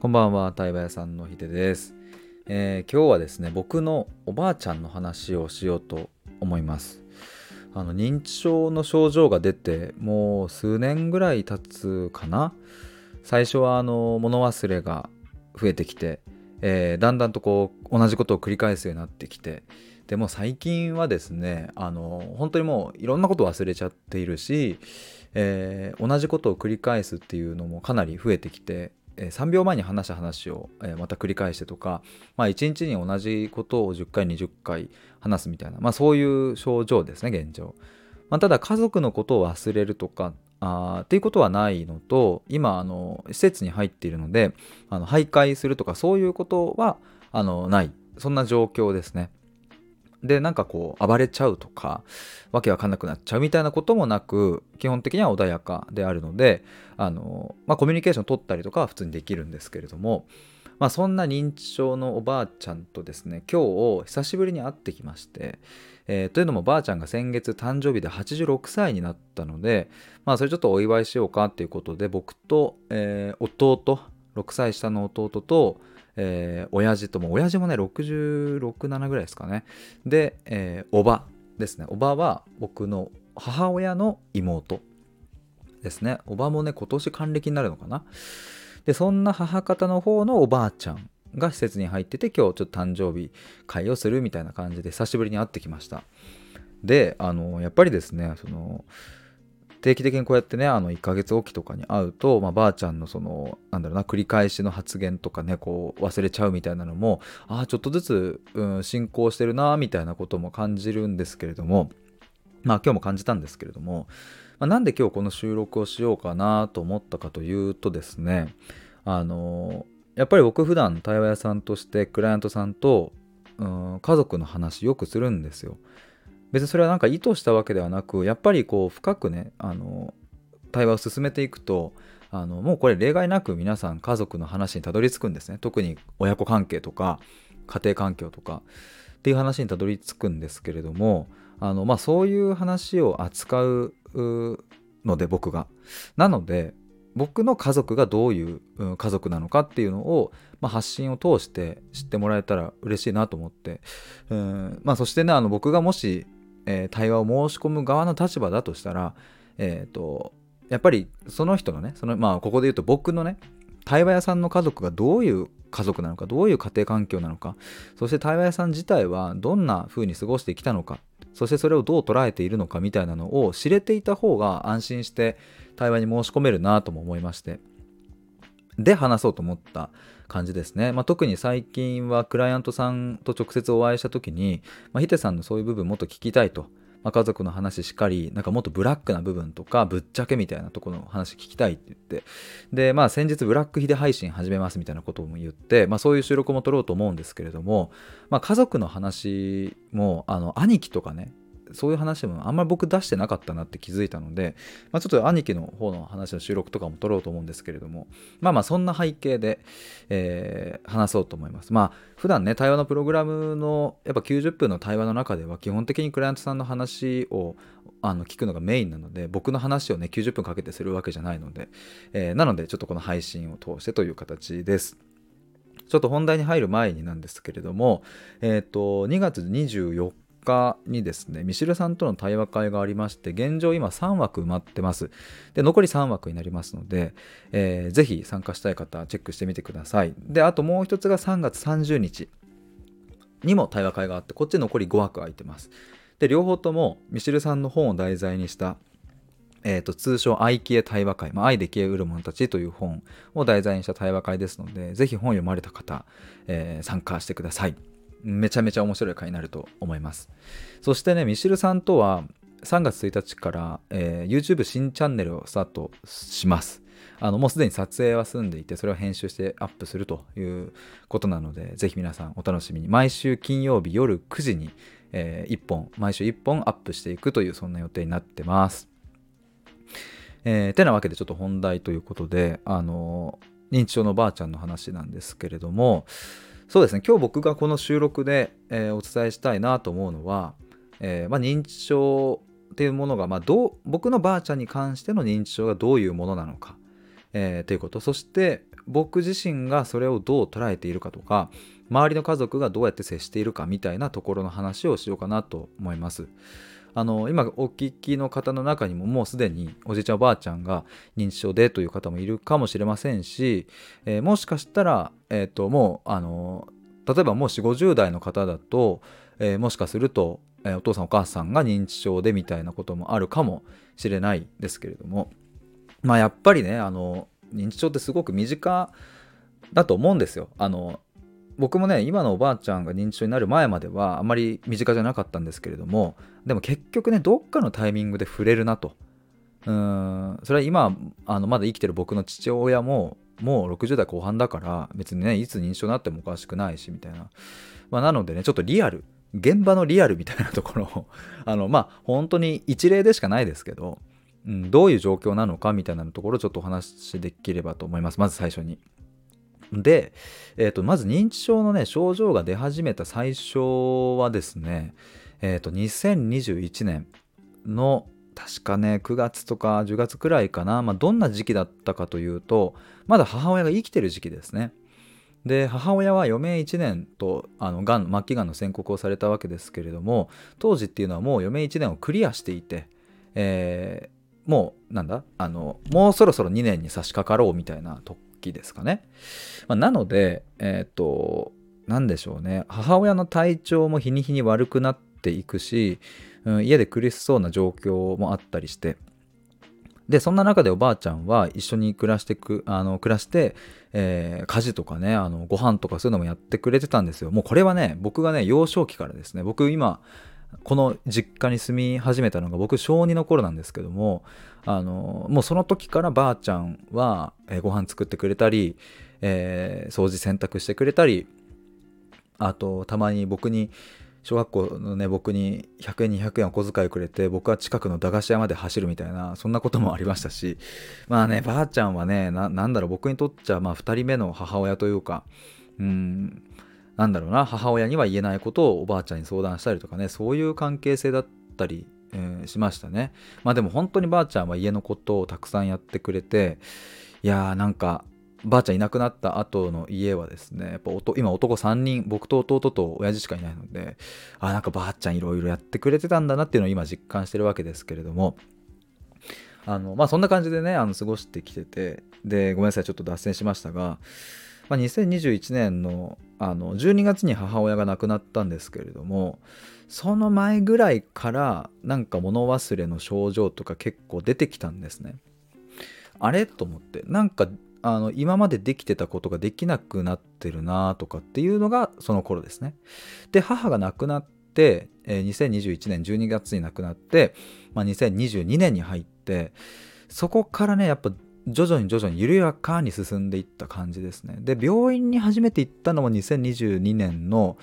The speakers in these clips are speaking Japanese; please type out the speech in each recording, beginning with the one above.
こんばんは、対話屋さんのひでです、えー、今日はですね、僕のおばあちゃんの話をしようと思います。あの認知症の症状が出てもう数年ぐらい経つかな。最初はあの物忘れが増えてきて、えー、だんだんとこう同じことを繰り返すようになってきて、でも最近はですね、あの本当にもういろんなことを忘れちゃっているし、えー、同じことを繰り返すっていうのもかなり増えてきて3秒前に話した話をまた繰り返してとか、まあ、1日に同じことを10回20回話すみたいな、まあ、そういう症状ですね現状、まあ、ただ家族のことを忘れるとかあっていうことはないのと今あの施設に入っているのであの徘徊するとかそういうことはあのない。そんな状況ですね。でなんかこう暴れちゃうとかわけわかんなくなっちゃうみたいなこともなく基本的には穏やかであるのであの、まあ、コミュニケーション取ったりとかは普通にできるんですけれども、まあ、そんな認知症のおばあちゃんとですね今日久しぶりに会ってきまして、えー、というのもばあちゃんが先月誕生日で86歳になったので、まあ、それちょっとお祝いしようかっていうことで僕と、えー、弟6歳下の弟とえー、親父とも親父もね667ぐらいですかね。で、えー、おばですね。おばは僕の母親の妹ですね。おばもね今年還暦になるのかな。でそんな母方の方のおばあちゃんが施設に入ってて今日ちょっと誕生日会をするみたいな感じで久しぶりに会ってきました。であのやっぱりですねその定期的にこうやってねあの1ヶ月おきとかに会うと、まあ、ばあちゃんのそのなんだろうな繰り返しの発言とかねこう忘れちゃうみたいなのもああちょっとずつ、うん、進行してるなみたいなことも感じるんですけれどもまあ今日も感じたんですけれども、まあ、なんで今日この収録をしようかなと思ったかというとですねあのやっぱり僕普段対話屋さんとしてクライアントさんと、うん、家族の話よくするんですよ。別にそれはなんか意図したわけではなくやっぱりこう深くねあの対話を進めていくとあのもうこれ例外なく皆さん家族の話にたどり着くんですね。特に親子関係とか家庭環境とかっていう話にたどり着くんですけれどもあの、まあ、そういう話を扱うので僕が。なので僕の家族がどういう家族なのかっていうのを、まあ、発信を通して知ってもらえたら嬉しいなと思って。うんまあそしてねあの僕がもしえー、対話を申し込む側の立場だとしたら、えっ、ー、と、やっぱりその人のね、そのまあここで言うと僕のね、対話屋さんの家族がどういう家族なのか、どういう家庭環境なのか、そして対話屋さん自体はどんな風に過ごしてきたのか、そしてそれをどう捉えているのかみたいなのを知れていた方が安心して対話に申し込めるなとも思いまして、で話そうと思った感じですね。まあ、特に最近はクライアントさんと直接お会いした時に、まあ、ヒデさんのそういう部分もっと聞きたいと。まあ、家族の話しっかり、なんかもっとブラックな部分とか、ぶっちゃけみたいなところの話聞きたいって言って、で、まあ先日ブラックヒデ配信始めますみたいなことも言って、まあそういう収録も撮ろうと思うんですけれども、まあ家族の話も、あの、兄貴とかね、そういう話もあんまり僕出してなかったなって気づいたので、まあ、ちょっと兄貴の方の話の収録とかも撮ろうと思うんですけれども、まあまあそんな背景で、えー、話そうと思います。まあ普段ね、対話のプログラムのやっぱ90分の対話の中では基本的にクライアントさんの話をあの聞くのがメインなので僕の話をね90分かけてするわけじゃないので、えー、なのでちょっとこの配信を通してという形です。ちょっと本題に入る前になんですけれども、えっ、ー、と2月24日にですね、ミシルさんとの対話会がありまして、現状今3枠埋まってます。で、残り3枠になりますので、えー、ぜひ参加したい方、チェックしてみてください。で、あともう一つが3月30日にも対話会があって、こっち残り5枠空いてます。で、両方ともミシルさんの本を題材にしたえーと、通称愛消え対話会、まあ、愛で消えうる者たちという本を題材にした対話会ですので、ぜひ本を読まれた方、えー、参加してください。めちゃめちゃ面白い回になると思います。そしてね、ミシルさんとは3月1日から、えー、YouTube 新チャンネルをスタートします。あのもうすでに撮影は済んでいて、それを編集してアップするということなので、ぜひ皆さんお楽しみに。毎週金曜日夜9時に、えー、1本、毎週1本アップしていくという、そんな予定になってます。えー、てなわけでちょっと本題ということで、あの認知症のばあちゃんの話なんですけれども、そうですね今日僕がこの収録で、えー、お伝えしたいなと思うのは、えー、まあ、認知症っていうものが、まあ、どう僕のばあちゃんに関しての認知症がどういうものなのか、えー、ということそして僕自身がそれをどう捉えているかとか周りの家族がどうやって接しているかみたいなところの話をしようかなと思います。あの今お聞きの方の中にももうすでにおじいちゃんおばあちゃんが認知症でという方もいるかもしれませんし、えー、もしかしたら、えーと、もうあの例えばもう4 5 0代の方だと、えー、もしかすると、えー、お父さんお母さんが認知症でみたいなこともあるかもしれないですけれどもまあやっぱりねあの認知症ってすごく身近だと思うんですよ。あの僕もね今のおばあちゃんが認知症になる前まではあまり身近じゃなかったんですけれどもでも結局ねどっかのタイミングで触れるなと。うんそれは今あのまだ生きてる僕の父親ももう60代後半だから別にねいつ認知症になってもおかしくないしみたいな、まあ、なのでねちょっとリアル現場のリアルみたいなところを あのまあ本当に一例でしかないですけど、うん、どういう状況なのかみたいなところをちょっとお話しできればと思います。まず最初に。で、えー、とまず認知症のね症状が出始めた最初はですね、えー、と2021年の確かね9月とか10月くらいかな、まあ、どんな時期だったかというとまだ母親が生きてる時期ですね。で母親は余命1年とあのがん末期がんの宣告をされたわけですけれども当時っていうのはもう余命1年をクリアしていて、えー、もうなんだあのもうそろそろ2年に差し掛かろうみたいなと時ですかね。まあ、なので、えっ、ー、と、何でしょうね。母親の体調も日に日に悪くなっていくし、うん、家で苦しそうな状況もあったりして、で、そんな中でおばあちゃんは一緒に暮らしてく、あの、暮らして、えー、家事とかね、あの、ご飯とかそういうのもやってくれてたんですよ。もうこれはね、僕がね、幼少期からですね、僕今、この実家に住み始めたのが僕小2の頃なんですけどもあのもうその時からばあちゃんは、えー、ご飯作ってくれたり、えー、掃除洗濯してくれたりあとたまに僕に小学校のね僕に100円200円お小遣いくれて僕は近くの駄菓子屋まで走るみたいなそんなこともありましたしまあねばあちゃんはねなんだろう僕にとっちゃまあ2人目の母親というかうんなんだろうな母親には言えないことをおばあちゃんに相談したりとかねそういう関係性だったり、えー、しましたね。まあでも本当にばあちゃんは家のことをたくさんやってくれていやーなんかばあちゃんいなくなった後の家はですねやっぱ今男3人僕と弟と親父しかいないのであなんかばあちゃんいろいろやってくれてたんだなっていうのを今実感してるわけですけれどもあのまあそんな感じでねあの過ごしてきててでごめんなさいちょっと脱線しましたがまあ、2021年のあの12月に母親が亡くなったんですけれどもその前ぐらいからなんか物忘れの症状とか結構出てきたんですね。あれ？と思ってなんかあの今までできてたことができなくなってるなとかっていうのがその頃ですね。で母が亡くなって、えー、2021年12月に亡くなって、まあ、2022年に入ってそこからねやっぱ徐々に徐々に緩やかに進んでいった感じですね。で、病院に初めて行ったのも2022年の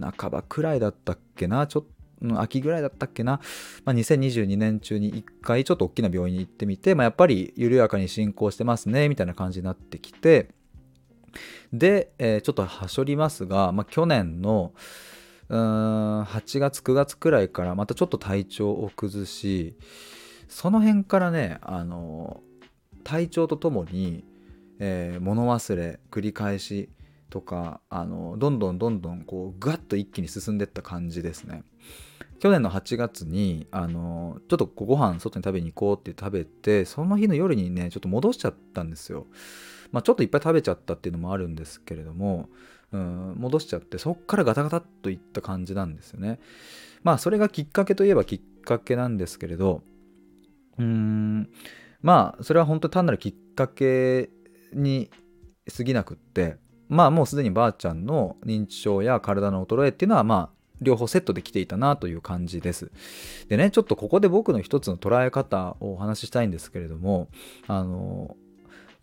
半ばくらいだったっけな、ちょっと、秋ぐらいだったっけな、まあ、2022年中に1回ちょっと大きな病院に行ってみて、まあ、やっぱり緩やかに進行してますね、みたいな感じになってきて、で、えー、ちょっとはしょりますが、まあ、去年の、うーん8月9月くらいからまたちょっと体調を崩しその辺からねあの体調とともに、えー、物忘れ繰り返しとかあのどんどんどんどんこうガッと一気に進んでった感じですね。去年の8月にあのちょっとご飯外に食べに行こうって食べてその日の夜にねちょっと戻しちゃったんですよ。まあ、ちょっといっぱい食べちゃったっていうのもあるんですけれども、うん、戻しちゃってそっからガタガタっといった感じなんですよね。まあそれがきっかけといえばきっかけなんですけれどうーんまあそれは本当単なるきっかけに過ぎなくってまあもうすでにばあちゃんの認知症や体の衰えっていうのはまあ両方セットで来ていたなという感じです。でねちょっとここで僕の一つの捉え方をお話ししたいんですけれどもあの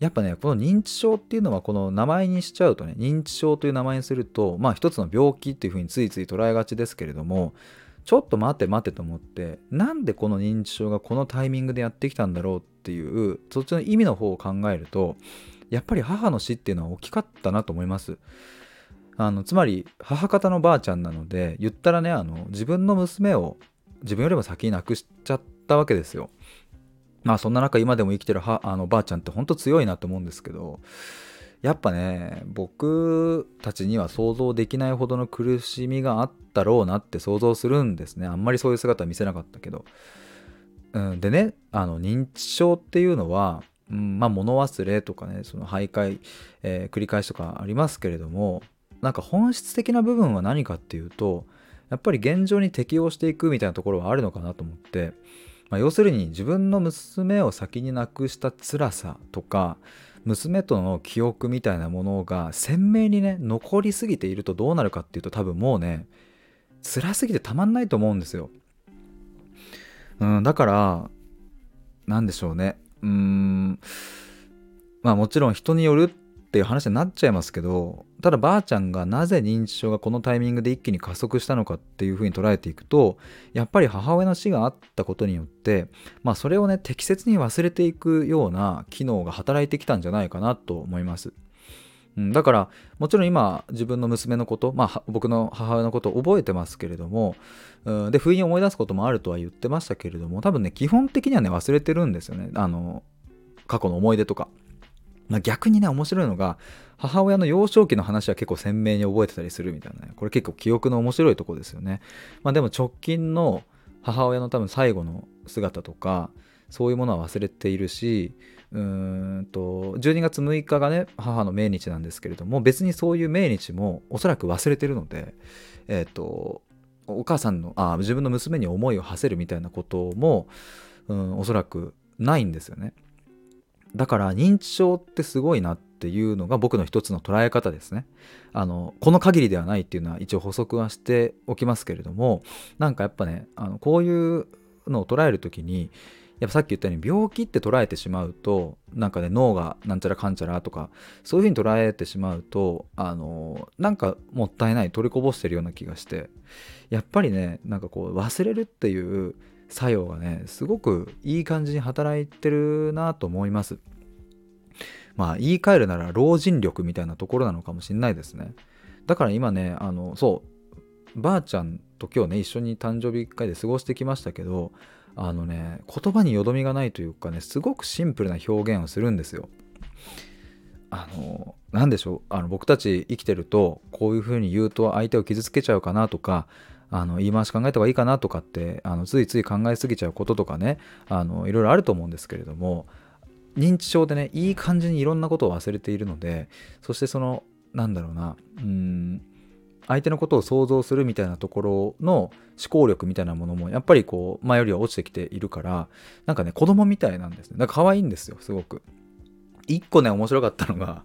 やっぱねこの認知症っていうのはこの名前にしちゃうとね認知症という名前にするとまあ一つの病気っていうふうについつい捉えがちですけれどもちょっと待って待てと思ってなんでこの認知症がこのタイミングでやってきたんだろうっていうそっちの意味の方を考えるとやっぱり母の死っていうのは大きかったなと思います。あのつまり母方のばあちゃんなので言ったらねあの自分の娘を自分よりも先に亡くしちゃったわけですよ。まあそんな中今でも生きてるあのばあちゃんってほんと強いなと思うんですけどやっぱね僕たちには想像できないほどの苦しみがあったろうなって想像するんですね。あんまりそういう姿は見せなかったけど、うん、でねあの認知症っていうのは、うん、まあ物忘れとかねその徘徊、えー、繰り返しとかありますけれどもなんか本質的な部分は何かっていうとやっぱり現状に適応していくみたいなところはあるのかなと思って、まあ、要するに自分の娘を先に亡くした辛さとか娘との記憶みたいなものが鮮明にね残りすぎているとどうなるかっていうと多分もうね辛すぎてたまんないと思うんですよ。うん、だから何でしょうねうんまあもちろん人によるっていう話になっちゃいますけどただばあちゃんがなぜ認知症がこのタイミングで一気に加速したのかっていうふうに捉えていくとやっぱり母親の死があったことによってまあそれをね適切に忘れていくような機能が働いてきたんじゃないかなと思います。うん、だからもちろん今自分の娘のこと、まあ、僕の母親のことを覚えてますけれども、うん、で不意に思い出すこともあるとは言ってましたけれども多分ね基本的にはね忘れてるんですよね。あの過去の思い出とか。まあ、逆にね面白いのが母親の幼少期の話は結構鮮明に覚えてたりするみたいなね。これ結構記憶の面白いとこですよね、まあ、でも直近の母親の多分最後の姿とかそういうものは忘れているしうーんと12月6日がね母の命日なんですけれども別にそういう命日もおそらく忘れてるのでえ、ー、とお母さんのあ自分の娘に思いを馳せるみたいなことも、うん、おそらくないんですよねだから認知症ってすごいなっていうのが僕の一つの捉え方ですね。あのこの限りではないっていうのは一応補足はしておきますけれどもなんかやっぱねあのこういうのを捉える時にやっぱさっき言ったように病気って捉えてしまうとなんかね脳がなんちゃらかんちゃらとかそういうふうに捉えてしまうとあのなんかもったいない取りこぼしてるような気がしてやっぱりねなんかこう忘れるっていう作用がねすごくいい感じに働いてるなと思います。まあ言い換えるなら老人力みたいなところなのかもしんないですね。だから今ねあのそうばあちゃんと今日ね一緒に誕生日会で過ごしてきましたけどあのね言葉によどみがないというかねすごくシンプルな表現をするんですよ。あの何でしょう？あの僕たち生きてるとこういうふうに言うと相手を傷つけちゃうかなとかあの言い回し考えた方がいいかなとかってあのついつい考えすぎちゃうこととかねあのいろいろあると思うんですけれども認知症でねいい感じにいろんなことを忘れているのでそしてそのなんだろうなうん相手のことを想像するみたいなところの思考力みたいなものもやっぱりこう前よりは落ちてきているからなんかね子供みたいなんですね。だか可愛いんですよすごく。一個ね面白かったのが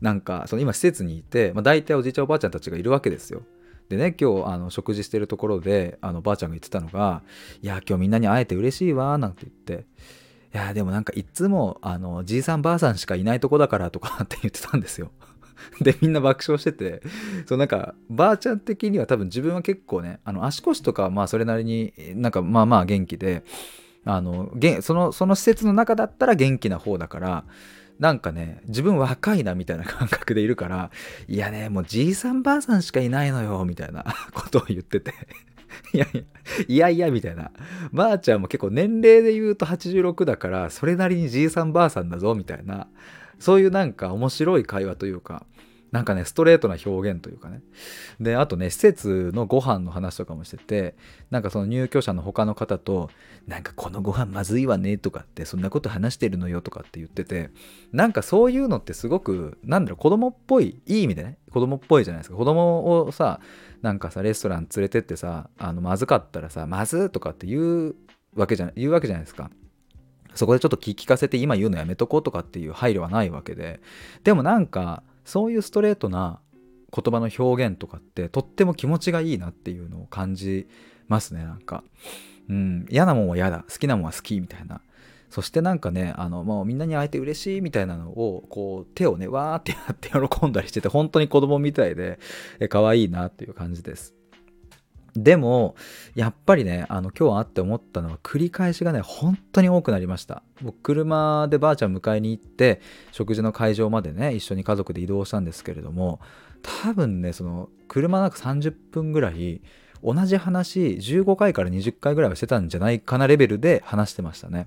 なんかその今施設にいて、まあ、大体おじいちゃんおばあちゃんたちがいるわけですよ。でね今日あの食事してるところであのばあちゃんが言ってたのが「いや今日みんなに会えて嬉しいわ」なんて言って「いやでもなんかいつもあのじいさんばあさんしかいないとこだから」とかって言ってたんですよ。でみんな爆笑しててそうなんかばあちゃん的には多分自分は結構ねあの足腰とかまあそれなりになんかまあまあ元気であのそのその施設の中だったら元気な方だからなんかね、自分若いなみたいな感覚でいるから、いやね、もうじいさんばあさんしかいないのよ、みたいなことを言ってていやいや、いやいや、みたいな。ばあちゃんも結構年齢で言うと86だから、それなりにじいさんばあさんだぞ、みたいな。そういうなんか面白い会話というか、なんかね、ストレートな表現というかね。で、あとね、施設のご飯の話とかもしてて、なんかその入居者の他の方と、なんかこのご飯まずいわねとかって、そんなこと話してるのよとかって言ってて、なんかそういうのってすごく、なんだろう、子供っぽい、いい意味でね、子供っぽいじゃないですか。子供をさ、なんかさ、レストラン連れてってさ、あの、まずかったらさ、まずとかって言うわけじゃ、言うわけじゃないですか。そこでちょっと聞かせて今言うのやめとこうとかっていう配慮はないわけで。でもなんか、そういうストレートな言葉の表現とかってとっても気持ちがいいなっていうのを感じますねなんか、うん、嫌なもんは嫌だ。好きなもんは好きみたいな。そしてなんかねあのもうみんなに会えて嬉しいみたいなのをこう手をねわーってやって喜んだりしてて本当に子供みたいで可愛いなっていう感じです。でも、やっぱりね、あの、今日会って思ったのは、繰り返しがね、本当に多くなりました。僕、車でばあちゃん迎えに行って、食事の会場までね、一緒に家族で移動したんですけれども、多分ね、その、車の中30分ぐらい、同じ話、15回から20回ぐらいはしてたんじゃないかなレベルで話してましたね。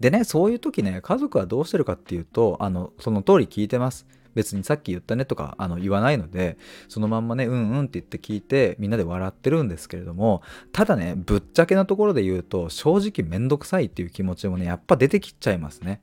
でねそういう時ね家族はどうしてるかっていうとあのその通り聞いてます別にさっき言ったねとかあの言わないのでそのまんまねうんうんって言って聞いてみんなで笑ってるんですけれどもただねぶっちゃけなところで言うと正直めんどくさいっていう気持ちもねやっぱ出てきちゃいますね。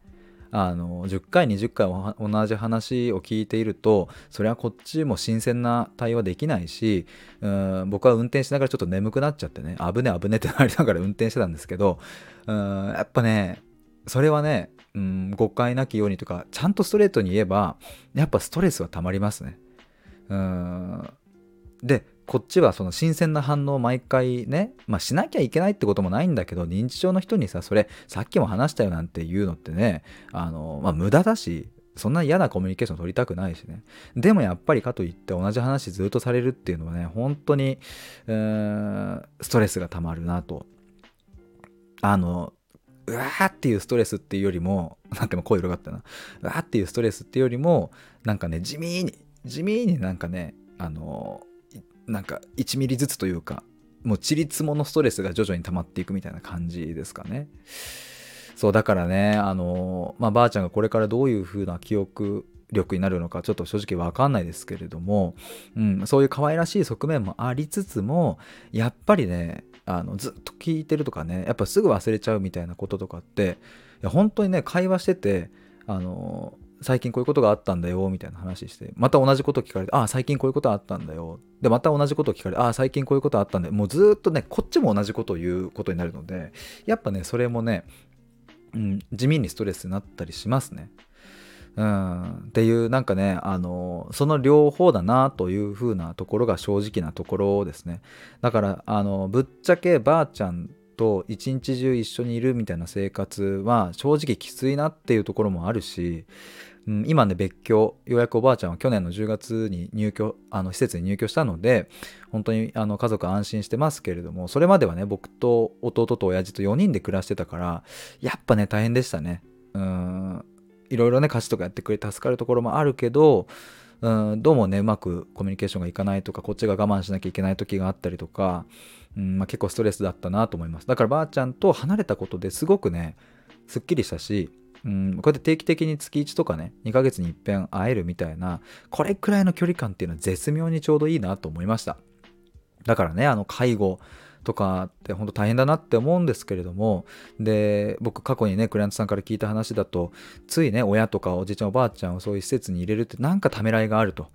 あの10回20回同じ話を聞いているとそれはこっちも新鮮な対話できないしうん僕は運転しながらちょっと眠くなっちゃってね危ね危ねってなりながら運転してたんですけどうんやっぱねそれはねうん誤解なきようにとかちゃんとストレートに言えばやっぱストレスはたまりますね。うん。でこっちはその新鮮な反応を毎回ね、まあ、しなきゃいけないってこともないんだけど認知症の人にさそれさっきも話したよなんて言うのってねあの、まあ、無駄だしそんな嫌なコミュニケーション取りたくないしね。でもやっぱりかといって同じ話ずっとされるっていうのはね本当に、えー、ストレスがたまるなと。あのうわーっていうストレスっていうよりもなんても声広がったなうわーっていうストレスっていうよりもなんかね地味に地味になんかねあのなんか1ミリずつというかもうちりつものストレスが徐々に溜まっていくみたいな感じですかね。そうだからねあのまあばあちゃんがこれからどういう風な記憶力になるのかちょっと正直わかんないですけれども、うん、そういう可愛らしい側面もありつつもやっぱりねあのずっと聞いてるとかねやっぱすぐ忘れちゃうみたいなこととかっていや本当にね会話しててあの最近こういうことがあったんだよみたいな話してまた同じこと聞かれてああ最近こういうことあったんだよでまた同じこと聞かれてああ最近こういうことあったんだよもうずっとねこっちも同じことを言うことになるのでやっぱねそれもね、うん、地味にストレスになったりしますね。うん、っていうなんかねあのその両方だなというふうなところが正直なところですね。だからあのぶっちゃけばあちゃんと一日中一緒にいるみたいな生活は正直きついなっていうところもあるしうん、今ね別居ようやくおばあちゃんは去年の10月に入居あの施設に入居したので本当にあの家族安心してますけれどもそれまではね僕と弟と親父と4人で暮らしてたからやっぱね大変でしたね。うん。いろいろね家事とかやってくれて助かるところもあるけどうんどうもねうまくコミュニケーションがいかないとかこっちが我慢しなきゃいけない時があったりとか、うんまあ、結構ストレスだったなと思います。だからばあちゃんと離れたことですごくねすっきりしたしうん、こうやって定期的に月1とかね2ヶ月に一遍会えるみたいなこれくらいの距離感っていうのは絶妙にちょうどいいなと思いました。だからねあの介護とかって本当大変だなって思うんですけれどもで僕過去にねクライアントさんから聞いた話だとついね親とかおじいちゃんおばあちゃんをそういう施設に入れるってなんかためらいがあると。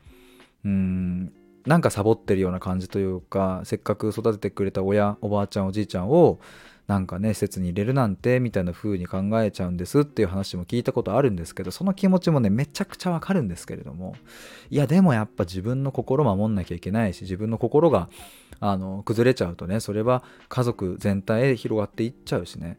うん。なんかサボってるような感じというかせっかく育ててくれた親おばあちゃんおじいちゃんをなんかね施設に入れるなんてみたいな風に考えちゃうんですっていう話も聞いたことあるんですけどその気持ちもねめちゃくちゃわかるんですけれどもいやでもやっぱ自分の心守んなきゃいけないし自分の心があの崩れちゃうとねそれは家族全体へ広がっていっちゃうしね。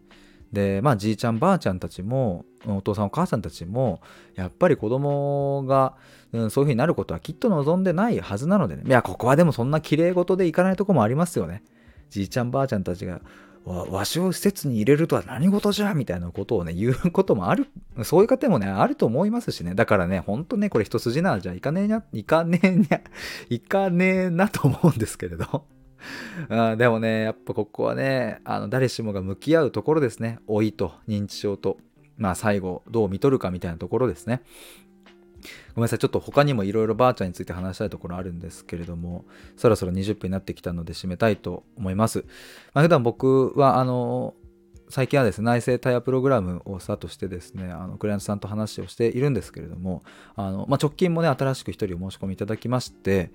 でまあじいちゃんばあちゃんたちもお父さんお母さんたちもやっぱり子供が、うん、そういう風になることはきっと望んでないはずなのでねいやここはでもそんな綺麗事でいかないとこもありますよねじいちゃんばあちゃんたちがわしを施設に入れるとは何事じゃみたいなことをね、言うこともある、そういう方もね、あると思いますしね。だからね、ほんとね、これ一筋縄じゃいかねえにゃ、いかねえにゃ、いかねえなと思うんですけれど。あでもね、やっぱここはね、あの誰しもが向き合うところですね。老いと認知症と、まあ最後、どう見とるかみたいなところですね。ごめんなさい、ちょっと他にもいろいろばあちゃんについて話したいところあるんですけれども、そろそろ20分になってきたので締めたいと思います。まあ、普段僕は、あの、最近はですね、内製タイヤプログラムをスタートしてですね、あのクライアントさんと話をしているんですけれども、あのまあ、直近もね、新しく1人お申し込みいただきまして、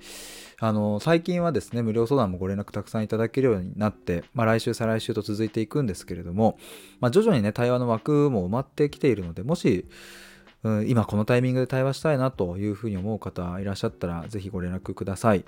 あの最近はですね、無料相談もご連絡たくさんいただけるようになって、まあ、来週、再来週と続いていくんですけれども、まあ、徐々にね、対話の枠も埋まってきているので、もし、うん、今このタイミングで対話したいなというふうに思う方いらっしゃったら、ぜひご連絡ください。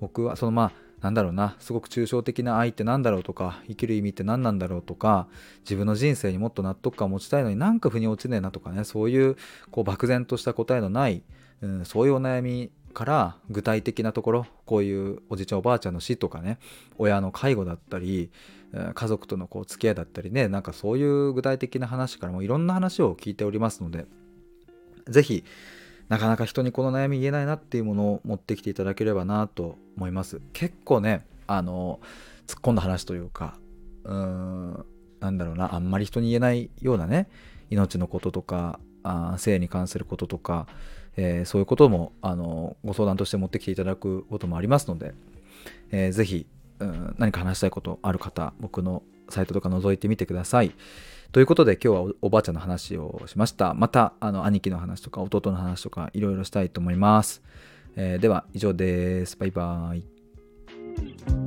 僕はそのまあ、なんだろうな、すごく抽象的な愛って何だろうとか、生きる意味って何なんだろうとか、自分の人生にもっと納得感を持ちたいのになんか腑に落ちねえなとかね、そういうこう漠然とした答えのない、うん、そういうお悩みから具体的なところこういうおじいちゃんおばあちゃんの死とかね親の介護だったり家族とのこう付き合いだったりねなんかそういう具体的な話からもいろんな話を聞いておりますので是非なかなか人にこの悩み言えないなっていうものを持ってきていただければなと思います結構ねあの突っ込んだ話というかうーんなんだろうなあんまり人に言えないようなね命のこととかあ性に関することとか、えー、そういうこともあのご相談として持ってきていただくこともありますので、えー、ぜひ、うん、何か話したいことある方僕のサイトとか覗いてみてください。ということで今日はおばあちゃんの話をしました。またあの兄貴の話とか弟の話とかいろいろしたいと思います。えー、では以上です。バイバーイ。